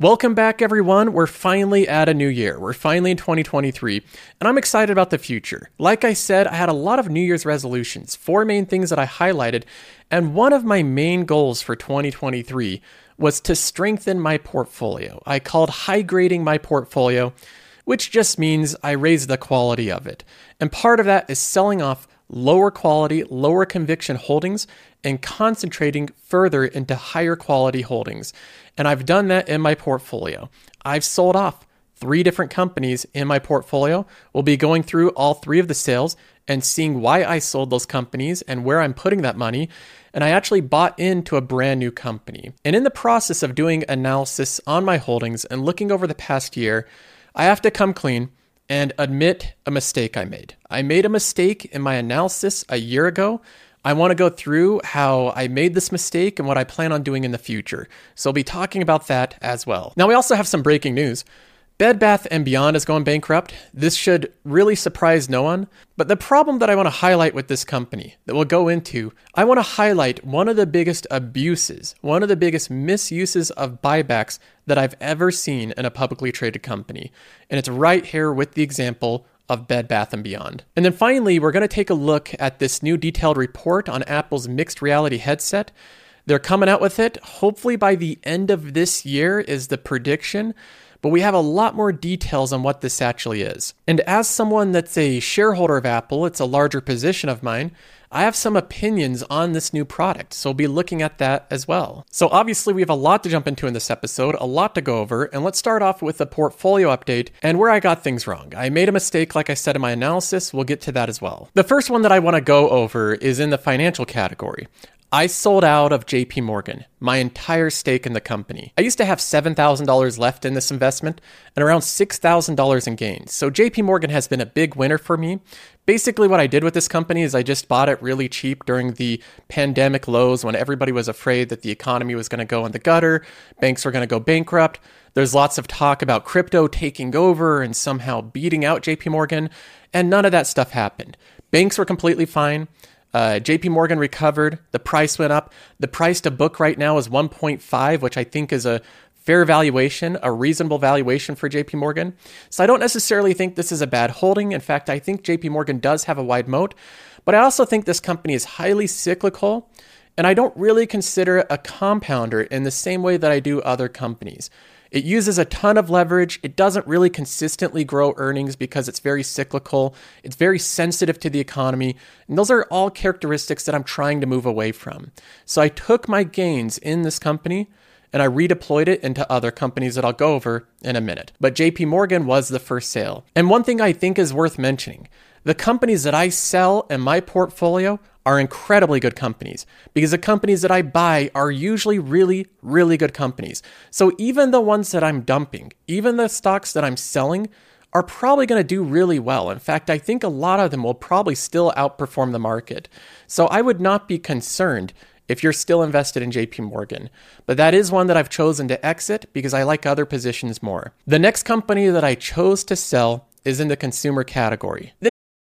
Welcome back, everyone. We're finally at a new year. We're finally in 2023, and I'm excited about the future. Like I said, I had a lot of New Year's resolutions, four main things that I highlighted, and one of my main goals for 2023 was to strengthen my portfolio. I called high grading my portfolio, which just means I raise the quality of it. And part of that is selling off lower quality, lower conviction holdings and concentrating further into higher quality holdings. And I've done that in my portfolio. I've sold off three different companies in my portfolio. We'll be going through all three of the sales and seeing why I sold those companies and where I'm putting that money. And I actually bought into a brand new company. And in the process of doing analysis on my holdings and looking over the past year, I have to come clean and admit a mistake I made. I made a mistake in my analysis a year ago. I want to go through how I made this mistake and what I plan on doing in the future. So I'll be talking about that as well. Now, we also have some breaking news. Bed Bath & Beyond has gone bankrupt. This should really surprise no one. But the problem that I want to highlight with this company that we'll go into, I want to highlight one of the biggest abuses, one of the biggest misuses of buybacks that I've ever seen in a publicly traded company. And it's right here with the example of Bed Bath & Beyond. And then finally, we're going to take a look at this new detailed report on Apple's mixed reality headset. They're coming out with it. Hopefully by the end of this year is the prediction but we have a lot more details on what this actually is. And as someone that's a shareholder of Apple, it's a larger position of mine. I have some opinions on this new product, so we'll be looking at that as well. So, obviously, we have a lot to jump into in this episode, a lot to go over, and let's start off with a portfolio update and where I got things wrong. I made a mistake, like I said in my analysis, we'll get to that as well. The first one that I want to go over is in the financial category. I sold out of JP Morgan, my entire stake in the company. I used to have $7,000 left in this investment and around $6,000 in gains. So JP Morgan has been a big winner for me. Basically, what I did with this company is I just bought it really cheap during the pandemic lows when everybody was afraid that the economy was going to go in the gutter, banks were going to go bankrupt. There's lots of talk about crypto taking over and somehow beating out JP Morgan, and none of that stuff happened. Banks were completely fine. Uh, JP Morgan recovered. The price went up. The price to book right now is 1.5, which I think is a fair valuation, a reasonable valuation for JP Morgan. So I don't necessarily think this is a bad holding. In fact, I think JP Morgan does have a wide moat, but I also think this company is highly cyclical. And I don't really consider it a compounder in the same way that I do other companies. It uses a ton of leverage. It doesn't really consistently grow earnings because it's very cyclical. It's very sensitive to the economy. And those are all characteristics that I'm trying to move away from. So I took my gains in this company and I redeployed it into other companies that I'll go over in a minute. But JP Morgan was the first sale. And one thing I think is worth mentioning the companies that I sell in my portfolio are incredibly good companies because the companies that I buy are usually really, really good companies. So even the ones that I'm dumping, even the stocks that I'm selling, are probably going to do really well. In fact, I think a lot of them will probably still outperform the market. So I would not be concerned if you're still invested in JP Morgan. But that is one that I've chosen to exit because I like other positions more. The next company that I chose to sell is in the consumer category.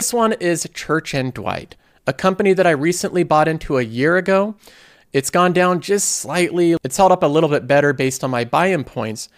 This one is Church and Dwight a company that I recently bought into a year ago. It's gone down just slightly. It's held up a little bit better based on my buy in points.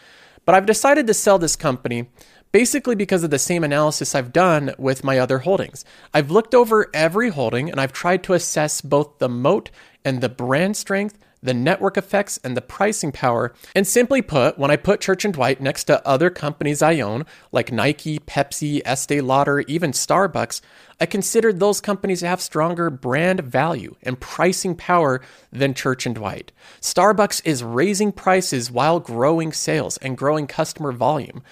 But I've decided to sell this company basically because of the same analysis I've done with my other holdings. I've looked over every holding and I've tried to assess both the moat and the brand strength the network effects, and the pricing power. And simply put, when I put Church and Dwight next to other companies I own, like Nike, Pepsi, Estee Lauder, even Starbucks, I considered those companies to have stronger brand value and pricing power than Church and Dwight. Starbucks is raising prices while growing sales and growing customer volume.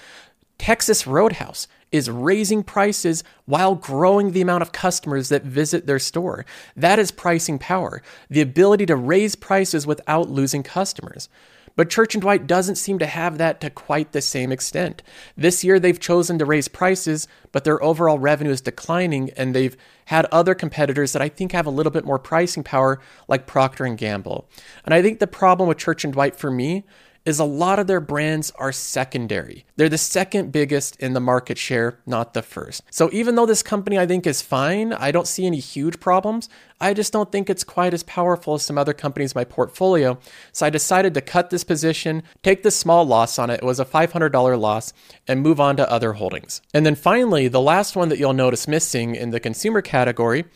Texas Roadhouse is raising prices while growing the amount of customers that visit their store. That is pricing power, the ability to raise prices without losing customers. But Church & Dwight doesn't seem to have that to quite the same extent. This year they've chosen to raise prices, but their overall revenue is declining and they've had other competitors that I think have a little bit more pricing power like Procter & Gamble. And I think the problem with Church & Dwight for me is a lot of their brands are secondary. They're the second biggest in the market share, not the first. So even though this company I think is fine, I don't see any huge problems. I just don't think it's quite as powerful as some other companies in my portfolio. So I decided to cut this position, take the small loss on it. It was a $500 loss and move on to other holdings. And then finally, the last one that you'll notice missing in the consumer category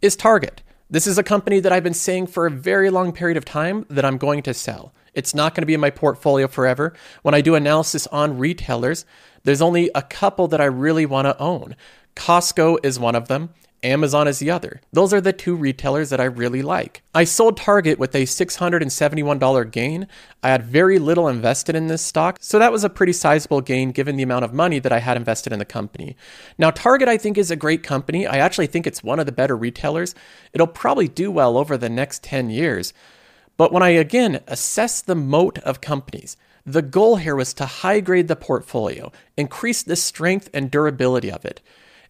is Target. This is a company that I've been saying for a very long period of time that I'm going to sell. It's not going to be in my portfolio forever. When I do analysis on retailers, there's only a couple that I really want to own. Costco is one of them. Amazon is the other. Those are the two retailers that I really like. I sold Target with a $671 gain. I had very little invested in this stock, so that was a pretty sizable gain given the amount of money that I had invested in the company. Now, Target I think is a great company. I actually think it's one of the better retailers. It'll probably do well over the next 10 years. But when I again assess the moat of companies, the goal here was to high grade the portfolio, increase the strength and durability of it.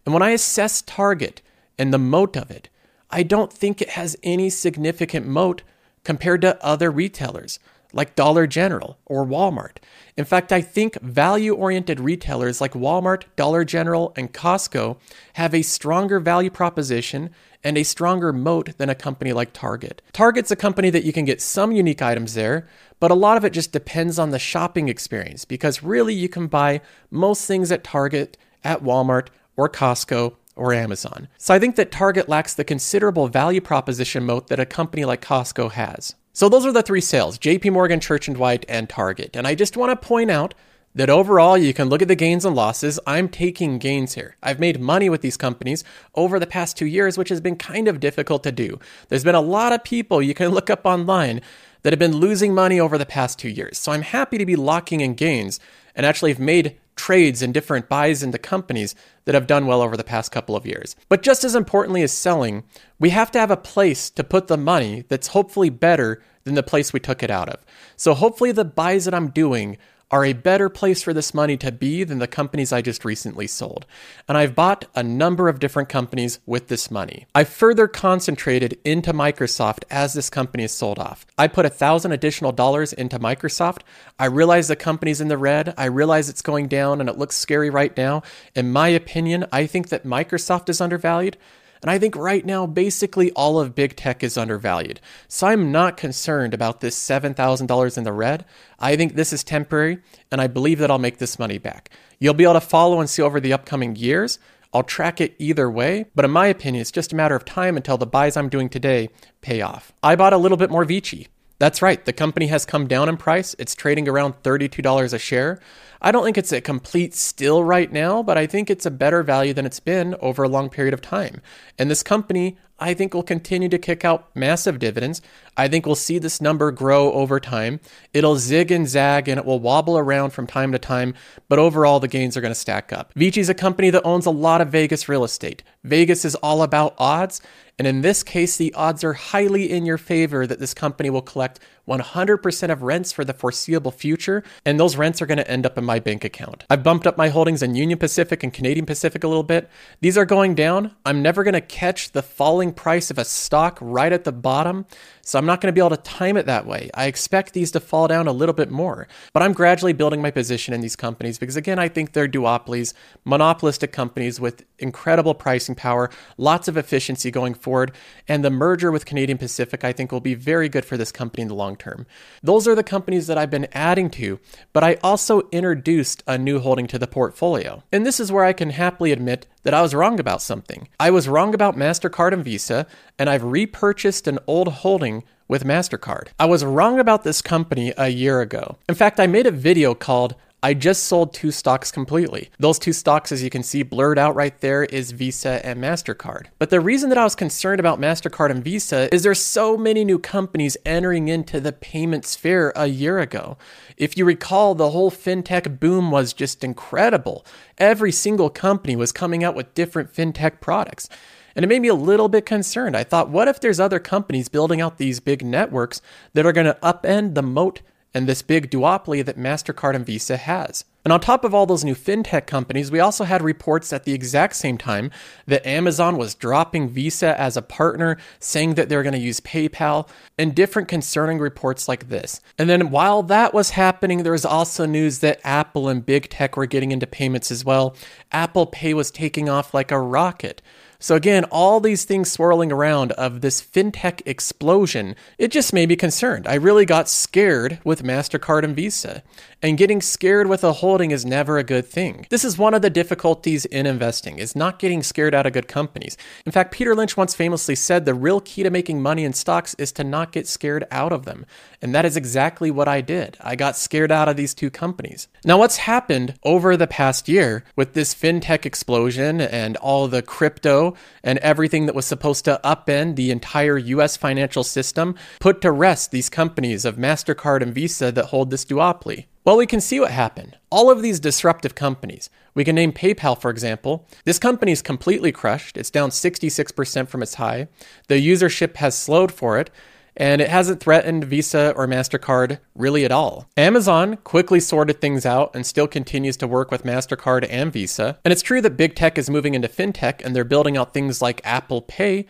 And when I assess Target and the moat of it, I don't think it has any significant moat compared to other retailers like Dollar General or Walmart. In fact, I think value oriented retailers like Walmart, Dollar General, and Costco have a stronger value proposition and a stronger moat than a company like Target. Target's a company that you can get some unique items there, but a lot of it just depends on the shopping experience because really you can buy most things at Target, at Walmart, or Costco or Amazon. So I think that Target lacks the considerable value proposition moat that a company like Costco has. So those are the three sales, JP Morgan, Church and Dwight, and Target. And I just want to point out that overall you can look at the gains and losses. I'm taking gains here. I've made money with these companies over the past two years, which has been kind of difficult to do. There's been a lot of people you can look up online that have been losing money over the past two years. So I'm happy to be locking in gains and actually have made trades and different buys into companies that have done well over the past couple of years. But just as importantly as selling, we have to have a place to put the money that's hopefully better than the place we took it out of. So hopefully the buys that I'm doing are a better place for this money to be than the companies I just recently sold. And I've bought a number of different companies with this money. I further concentrated into Microsoft as this company is sold off. I put a thousand additional dollars into Microsoft. I realize the company's in the red. I realize it's going down and it looks scary right now. In my opinion, I think that Microsoft is undervalued. And I think right now, basically all of big tech is undervalued. So I'm not concerned about this $7,000 in the red. I think this is temporary, and I believe that I'll make this money back. You'll be able to follow and see over the upcoming years. I'll track it either way, but in my opinion, it's just a matter of time until the buys I'm doing today pay off. I bought a little bit more Vici. That's right, the company has come down in price. It's trading around $32 a share. I don't think it's a complete steal right now, but I think it's a better value than it's been over a long period of time. And this company, I think, will continue to kick out massive dividends. I think we'll see this number grow over time. It'll zig and zag and it will wobble around from time to time, but overall, the gains are going to stack up. Vici is a company that owns a lot of Vegas real estate. Vegas is all about odds, and in this case, the odds are highly in your favor that this company will collect 100% of rents for the foreseeable future, and those rents are going to end up in my bank account. I've bumped up my holdings in Union Pacific and Canadian Pacific a little bit. These are going down. I'm never going to catch the falling price of a stock right at the bottom. So I'm not going to be able to time it that way. I expect these to fall down a little bit more, but I'm gradually building my position in these companies because, again, I think they're duopolies, monopolistic companies with incredible pricing power, lots of efficiency going forward, and the merger with Canadian Pacific, I think, will be very good for this company in the long term. Those are the companies that I've been adding to, but I also introduced a new holding to the portfolio. And this is where I can happily admit that I was wrong about something. I was wrong about MasterCard and Visa, and I've repurchased an old holding with MasterCard. I was wrong about this company a year ago. In fact, I made a video called I just sold two stocks completely. Those two stocks, as you can see blurred out right there, is Visa and MasterCard. But the reason that I was concerned about MasterCard and Visa is there's so many new companies entering into the payment sphere a year ago. If you recall, the whole fintech boom was just incredible. Every single company was coming out with different fintech products. And it made me a little bit concerned. I thought, what if there's other companies building out these big networks that are going to upend the moat and this big duopoly that MasterCard and Visa has. And on top of all those new fintech companies, we also had reports at the exact same time that Amazon was dropping Visa as a partner, saying that they're going to use PayPal, and different concerning reports like this. And then while that was happening, there was also news that Apple and big tech were getting into payments as well. Apple Pay was taking off like a rocket. So again, all these things swirling around of this fintech explosion, it just made me concerned. I really got scared with MasterCard and Visa. And getting scared with a holding is never a good thing. This is one of the difficulties in investing, is not getting scared out of good companies. In fact, Peter Lynch once famously said the real key to making money in stocks is to not get scared out of them. And that is exactly what I did. I got scared out of these two companies. Now, what's happened over the past year with this fintech explosion and all the crypto and everything that was supposed to upend the entire US financial system put to rest these companies of MasterCard and Visa that hold this duopoly? Well, we can see what happened. All of these disruptive companies, we can name PayPal, for example. This company is completely crushed. It's down 66% from its high. The usership has slowed for it, and it hasn't threatened Visa or MasterCard really at all. Amazon quickly sorted things out and still continues to work with MasterCard and Visa. And it's true that big tech is moving into fintech and they're building out things like Apple Pay,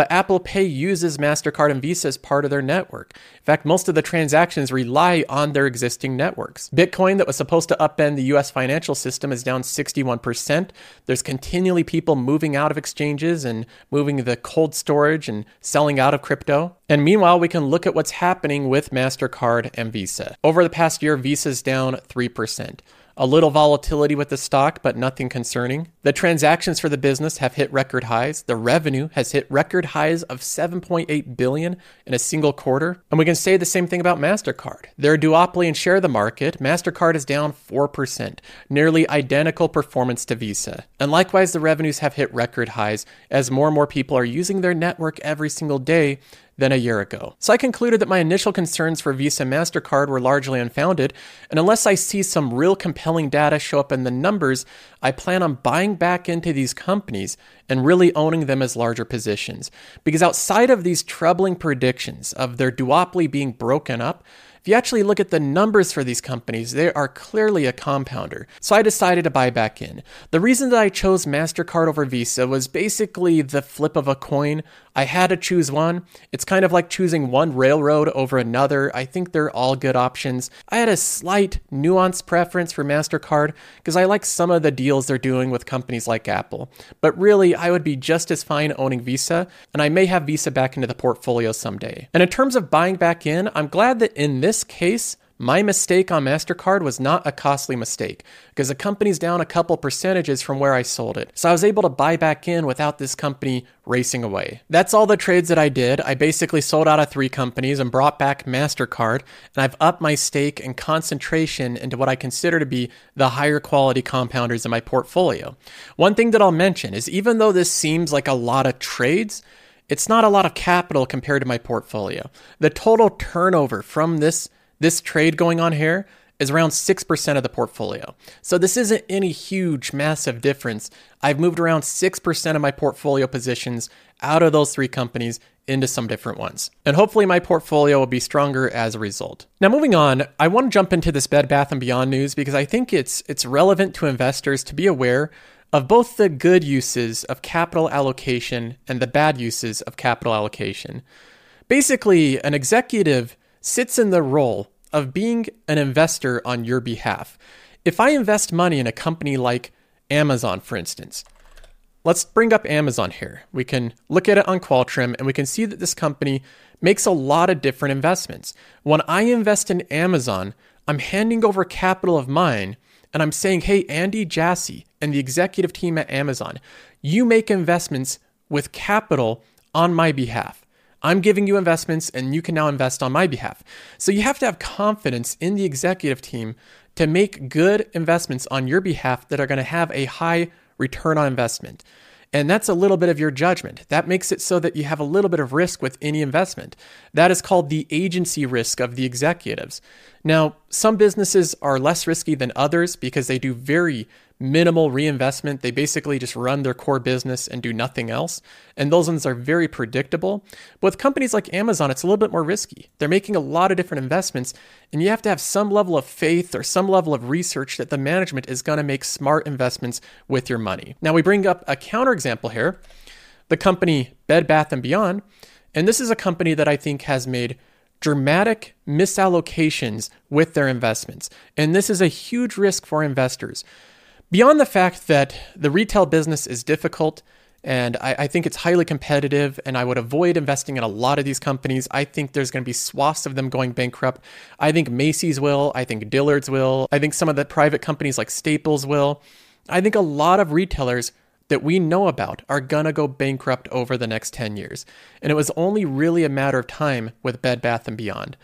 but Apple Pay uses MasterCard and Visa as part of their network. In fact, most of the transactions rely on their existing networks. Bitcoin, that was supposed to upend the US financial system, is down 61%. There's continually people moving out of exchanges and moving the cold storage and selling out of crypto. And meanwhile, we can look at what's happening with MasterCard and Visa. Over the past year, Visa's down 3%. A little volatility with the stock, but nothing concerning. The transactions for the business have hit record highs. The revenue has hit record highs of 7.8 billion in a single quarter. And we can say the same thing about Mastercard. They're a duopoly and share the market. Mastercard is down 4%, nearly identical performance to Visa. And likewise, the revenues have hit record highs as more and more people are using their network every single day than a year ago. So I concluded that my initial concerns for Visa and MasterCard were largely unfounded, and unless I see some real compelling data show up in the numbers, I plan on buying back into these companies and really owning them as larger positions. Because outside of these troubling predictions of their duopoly being broken up, if you actually look at the numbers for these companies, they are clearly a compounder. So I decided to buy back in. The reason that I chose MasterCard over Visa was basically the flip of a coin. I had to choose one. It's kind of like choosing one railroad over another. I think they're all good options. I had a slight nuanced preference for MasterCard because I like some of the deals they're doing with companies like Apple. But really, I would be just as fine owning Visa, and I may have Visa back into the portfolio someday. And in terms of buying back in, I'm glad that in this case, my mistake on MasterCard was not a costly mistake because the company's down a couple percentages from where I sold it. So I was able to buy back in without this company racing away. That's all the trades that I did. I basically sold out of three companies and brought back MasterCard, and I've upped my stake and concentration into what I consider to be the higher quality compounders in my portfolio. One thing that I'll mention is even though this seems like a lot of trades, it's not a lot of capital compared to my portfolio. The total turnover from this this trade going on here is around 6% of the portfolio. So this isn't any huge, massive difference. I've moved around 6% of my portfolio positions out of those three companies into some different ones. And hopefully my portfolio will be stronger as a result. Now moving on, I want to jump into this Bed Bath & Beyond news because I think it's it's relevant to investors to be aware of both the good uses of capital allocation and the bad uses of capital allocation. Basically, an executive sits in the role of being an investor on your behalf. If I invest money in a company like Amazon, for instance, let's bring up Amazon here. We can look at it on Qualtrim and we can see that this company makes a lot of different investments. When I invest in Amazon, I'm handing over capital of mine and I'm saying, hey, Andy Jassy and the executive team at Amazon, you make investments with capital on my behalf. I'm giving you investments and you can now invest on my behalf. So you have to have confidence in the executive team to make good investments on your behalf that are going to have a high return on investment. And that's a little bit of your judgment. That makes it so that you have a little bit of risk with any investment. That is called the agency risk of the executives. Now, some businesses are less risky than others because they do very minimal reinvestment. They basically just run their core business and do nothing else. And those ones are very predictable. But with companies like Amazon, it's a little bit more risky. They're making a lot of different investments, and you have to have some level of faith or some level of research that the management is going to make smart investments with your money. Now, we bring up a counterexample here the company Bed Bath & Beyond. And this is a company that I think has made dramatic misallocations with their investments. And this is a huge risk for investors. Beyond the fact that the retail business is difficult, and I, I, think it's highly competitive, and I would avoid investing in a lot of these companies. I think there's going to be swaths of them going bankrupt. I think Macy's will. I think Dillard's will. I think some of the private companies like Staples will. I think a lot of retailers that we know about are going to go bankrupt over the next 10 years. And it was only really a matter of time with Bed Bath and Beyond.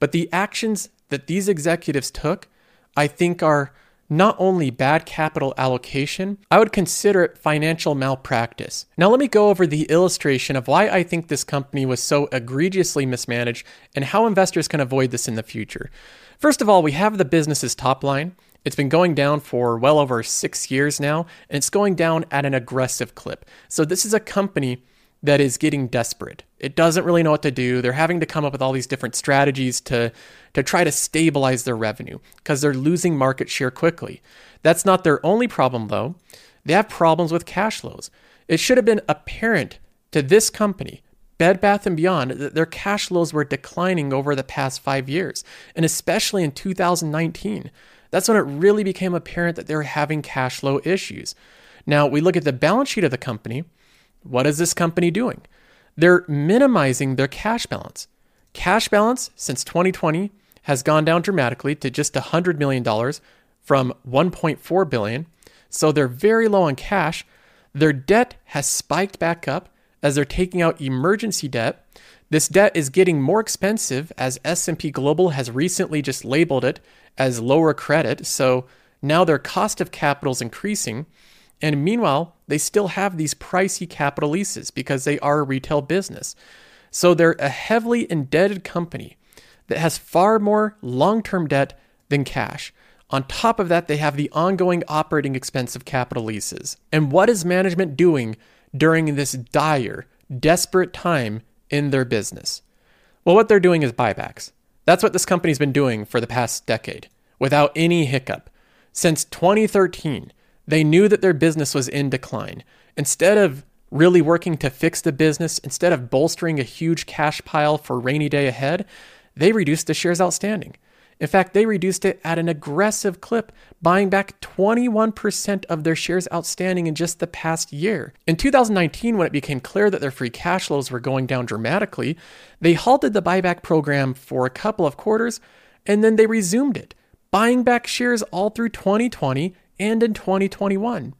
But the actions that these executives took, I think are not only bad capital allocation, I would consider it financial malpractice. Now, let me go over the illustration of why I think this company was so egregiously mismanaged and how investors can avoid this in the future. First of all, we have the business's top line. It's been going down for well over six years now, and it's going down at an aggressive clip. So, this is a company that is getting desperate. It doesn't really know what to do. They're having to come up with all these different strategies to, to try to stabilize their revenue because they're losing market share quickly. That's not their only problem, though. They have problems with cash flows. It should have been apparent to this company, Bed Bath & Beyond, that their cash flows were declining over the past five years, and especially in 2019. That's when it really became apparent that they were having cash flow issues. Now, we look at the balance sheet of the company what is this company doing? They're minimizing their cash balance. Cash balance since 2020 has gone down dramatically to just $100 million from 1.4 billion. So they're very low on cash. Their debt has spiked back up as they're taking out emergency debt. This debt is getting more expensive as S&P Global has recently just labeled it as lower credit. So now their cost of capital is increasing. And meanwhile, they still have these pricey capital leases because they are a retail business. So they're a heavily indebted company that has far more long term debt than cash. On top of that, they have the ongoing operating expense of capital leases. And what is management doing during this dire, desperate time in their business? Well, what they're doing is buybacks. That's what this company's been doing for the past decade without any hiccup. Since 2013, they knew that their business was in decline. Instead of really working to fix the business, instead of bolstering a huge cash pile for rainy day ahead, they reduced the shares outstanding. In fact, they reduced it at an aggressive clip, buying back 21% of their shares outstanding in just the past year. In 2019, when it became clear that their free cash flows were going down dramatically, they halted the buyback program for a couple of quarters and then they resumed it, buying back shares all through 2020 and in 2021.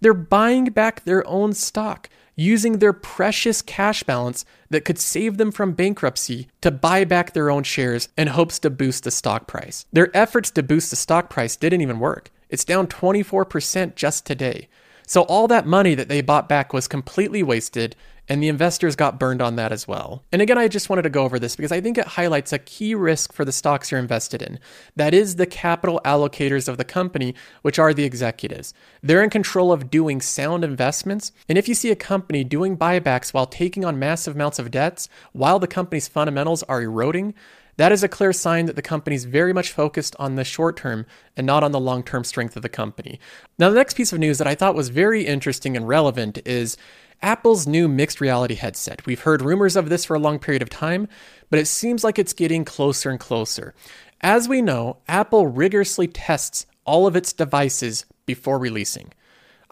They're buying back their own stock using their precious cash balance that could save them from bankruptcy to buy back their own shares in hopes to boost the stock price. Their efforts to boost the stock price didn't even work. It's down 24% just today. So all that money that they bought back was completely wasted and the investors got burned on that as well. And again, I just wanted to go over this because I think it highlights a key risk for the stocks you're invested in. That is the capital allocators of the company, which are the executives. They're in control of doing sound investments. And if you see a company doing buybacks while taking on massive amounts of debts, while the company's fundamentals are eroding, that is a clear sign that the company is very much focused on the short term and not on the long term strength of the company. Now, the next piece of news that I thought was very interesting and relevant is Apple's new mixed reality headset. We've heard rumors of this for a long period of time, but it seems like it's getting closer and closer. As we know, Apple rigorously tests all of its devices before releasing.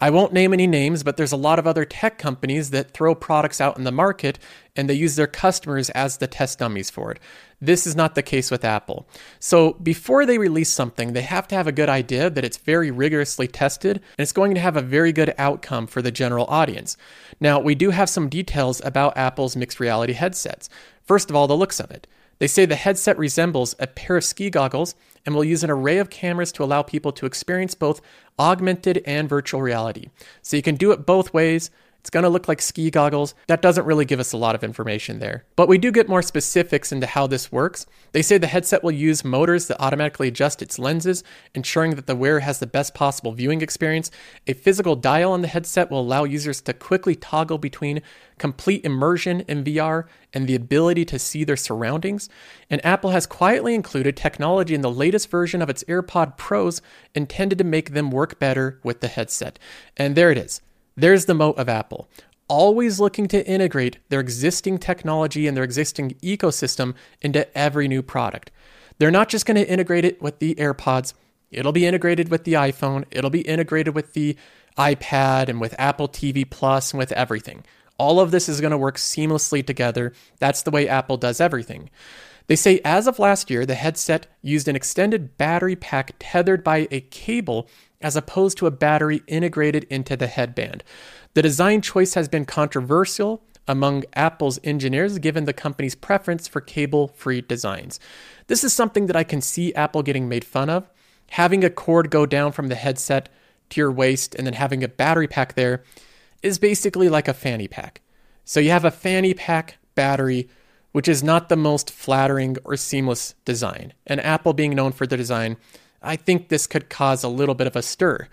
I won't name any names, but there's a lot of other tech companies that throw products out in the market and they use their customers as the test dummies for it. This is not the case with Apple. So before they release something, they have to have a good idea that it's very rigorously tested and it's going to have a very good outcome for the general audience. Now, we do have some details about Apple's mixed reality headsets. First of all, the looks of it. They say the headset resembles a pair of ski goggles and will use an array of cameras to allow people to experience both augmented and virtual reality. So you can do it both ways. It's going to look like ski goggles. That doesn't really give us a lot of information there. But we do get more specifics into how this works. They say the headset will use motors that automatically adjust its lenses, ensuring that the wearer has the best possible viewing experience. A physical dial on the headset will allow users to quickly toggle between complete immersion in VR and the ability to see their surroundings. And Apple has quietly included technology in the latest version of its AirPod Pros intended to make them work better with the headset. And there it is. There's the moat of Apple. Always looking to integrate their existing technology and their existing ecosystem into every new product. They're not just going to integrate it with the AirPods, it'll be integrated with the iPhone, it'll be integrated with the iPad and with Apple TV Plus and with everything. All of this is going to work seamlessly together. That's the way Apple does everything. They say as of last year, the headset used an extended battery pack tethered by a cable as opposed to a battery integrated into the headband. The design choice has been controversial among Apple's engineers given the company's preference for cable free designs. This is something that I can see Apple getting made fun of. Having a cord go down from the headset to your waist and then having a battery pack there is basically like a fanny pack. So you have a fanny pack battery, which is not the most flattering or seamless design. And Apple being known for the design, I think this could cause a little bit of a stir.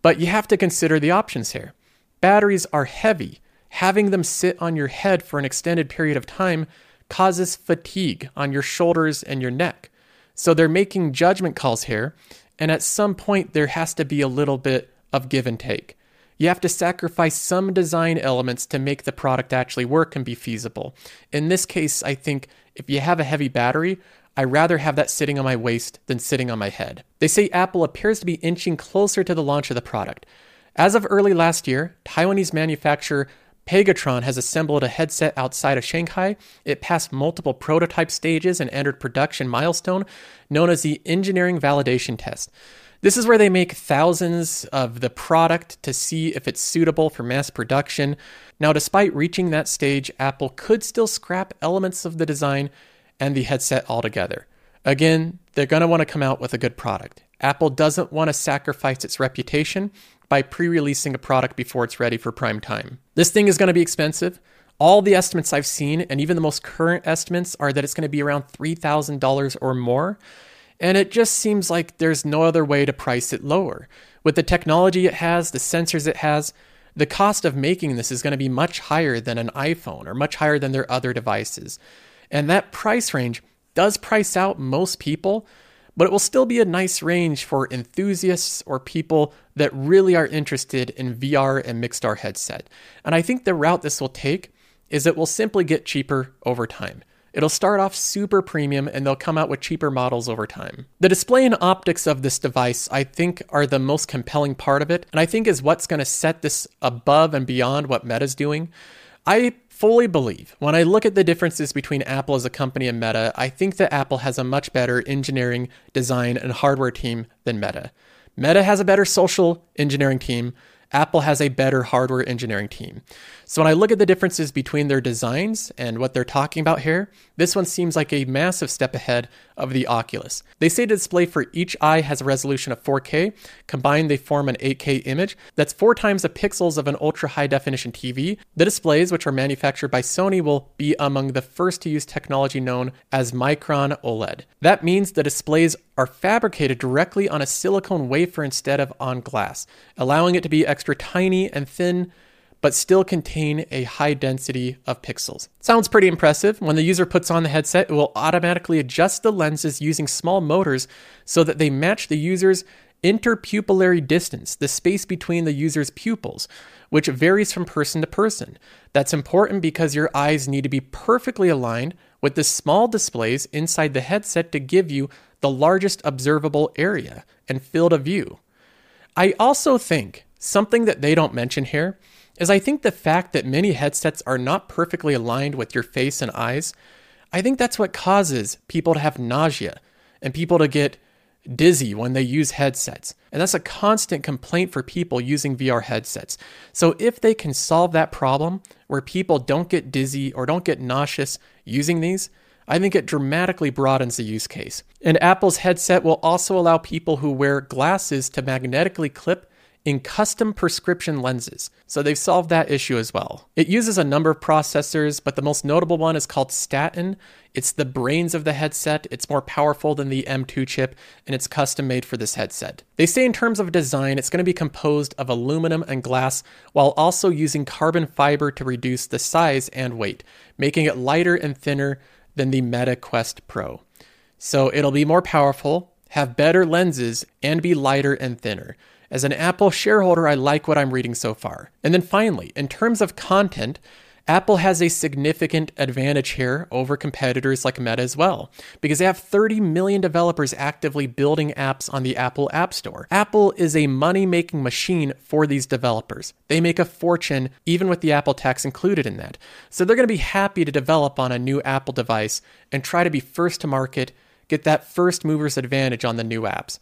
But you have to consider the options here. Batteries are heavy. Having them sit on your head for an extended period of time causes fatigue on your shoulders and your neck. So they're making judgment calls here, and at some point there has to be a little bit of give and take. You have to sacrifice some design elements to make the product actually work and be feasible. In this case, I think if you have a heavy battery, I rather have that sitting on my waist than sitting on my head. They say Apple appears to be inching closer to the launch of the product. As of early last year, Taiwanese manufacturer Pegatron has assembled a headset outside of Shanghai. It passed multiple prototype stages and entered production milestone known as the engineering validation test. This is where they make thousands of the product to see if it's suitable for mass production. Now, despite reaching that stage, Apple could still scrap elements of the design and the headset altogether. Again, they're going to want to come out with a good product. Apple doesn't want to sacrifice its reputation by pre releasing a product before it's ready for prime time. This thing is going to be expensive. All the estimates I've seen, and even the most current estimates, are that it's going to be around $3,000 or more. And it just seems like there's no other way to price it lower. With the technology it has, the sensors it has, the cost of making this is going to be much higher than an iPhone or much higher than their other devices. And that price range does price out most people, but it will still be a nice range for enthusiasts or people that really are interested in VR and Mixstar headset. And I think the route this will take is it will simply get cheaper over time. It'll start off super premium and they'll come out with cheaper models over time. The display and optics of this device, I think, are the most compelling part of it, and I think is what's going to set this above and beyond what Meta's doing. I fully believe when I look at the differences between Apple as a company and Meta, I think that Apple has a much better engineering, design, and hardware team than Meta. Meta has a better social engineering team. Apple has a better hardware engineering team. So when I look at the differences between their designs and what they're talking about here, this one seems like a massive step ahead of the Oculus. They say the display for each eye has a resolution of 4K. Combined, they form an 8K image that's four times the pixels of an ultra high definition TV. The displays, which are manufactured by Sony, will be among the first to use technology known as Micro OLED. That means the displays are fabricated directly on a silicone wafer instead of on glass, allowing it to be extra tiny and thin but still contain a high density of pixels. Sounds pretty impressive. When the user puts on the headset, it will automatically adjust the lenses using small motors so that they match the user's interpupillary distance, the space between the user's pupils, which varies from person to person. That's important because your eyes need to be perfectly aligned with the small displays inside the headset to give you the largest observable area and field of view. I also think something that they don't mention here is I think the fact that many headsets are not perfectly aligned with your face and eyes, I think that's what causes people to have nausea and people to get dizzy when they use headsets. And that's a constant complaint for people using VR headsets. So if they can solve that problem where people don't get dizzy or don't get nauseous using these, I think it dramatically broadens the use case. And Apple's headset will also allow people who wear glasses to magnetically clip in custom prescription lenses. So they've solved that issue as well. It uses a number of processors, but the most notable one is called Staten. It's the brains of the headset. It's more powerful than the M2 chip, and it's custom made for this headset. They say in terms of design, it's going to be composed of aluminum and glass while also using carbon fiber to reduce the size and weight, making it lighter and thinner than the Meta Quest Pro. So it'll be more powerful, have better lenses, and be lighter and thinner. As an Apple shareholder, I like what I'm reading so far. And then finally, in terms of content, Apple has a significant advantage here over competitors like Meta as well, because they have 30 million developers actively building apps on the Apple App Store. Apple is a money making machine for these developers. They make a fortune, even with the Apple tax included in that. So they're going to be happy to develop on a new Apple device and try to be first to market, get that first mover's advantage on the new apps.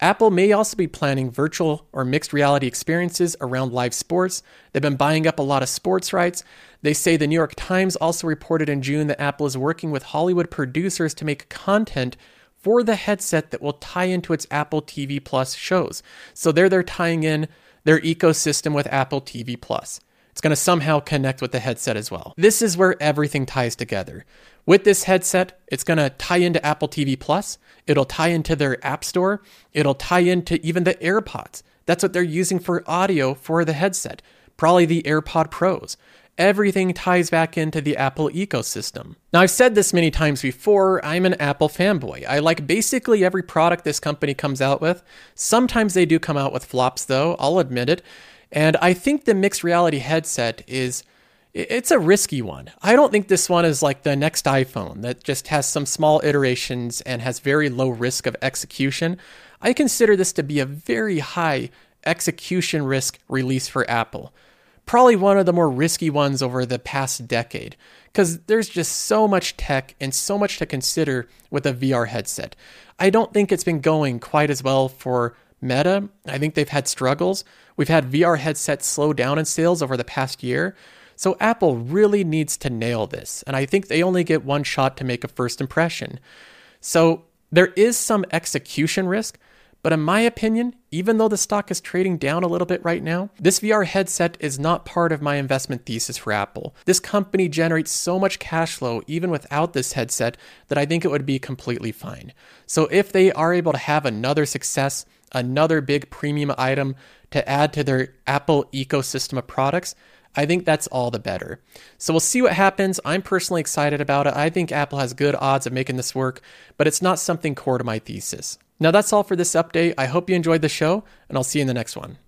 Apple may also be planning virtual or mixed reality experiences around live sports. They've been buying up a lot of sports rights. They say the New York Times also reported in June that Apple is working with Hollywood producers to make content for the headset that will tie into its Apple TV Plus shows. So there they're tying in their ecosystem with Apple TV Plus. It's going to somehow connect with the headset as well. This is where everything ties together. With this headset, it's going to tie into Apple TV Plus. It'll tie into their App Store. It'll tie into even the AirPods. That's what they're using for audio for the headset. Probably the AirPod Pros. Everything ties back into the Apple ecosystem. Now, I've said this many times before, I'm an Apple fanboy. I like basically every product this company comes out with. Sometimes they do come out with flops, though, I'll admit it. And I think the mixed reality headset is it's a risky one. I don't think this one is like the next iPhone that just has some small iterations and has very low risk of execution. I consider this to be a very high execution risk release for Apple. Probably one of the more risky ones over the past decade because there's just so much tech and so much to consider with a VR headset. I don't think it's been going quite as well for Meta. I think they've had struggles. We've had VR headsets slow down in sales over the past year. So Apple really needs to nail this. And I think they only get one shot to make a first impression. So there is some execution risk. But in my opinion, even though the stock is trading down a little bit right now, this VR headset is not part of my investment thesis for Apple. This company generates so much cash flow even without this headset that I think it would be completely fine. So if they are able to have another success, another big premium item to add to their Apple ecosystem of products, I think that's all the better. So we'll see what happens. I'm personally excited about it. I think Apple has good odds of making this work, but it's not something core to my thesis. Now that's all for this update. I hope you enjoyed the show, and I'll see you in the next one.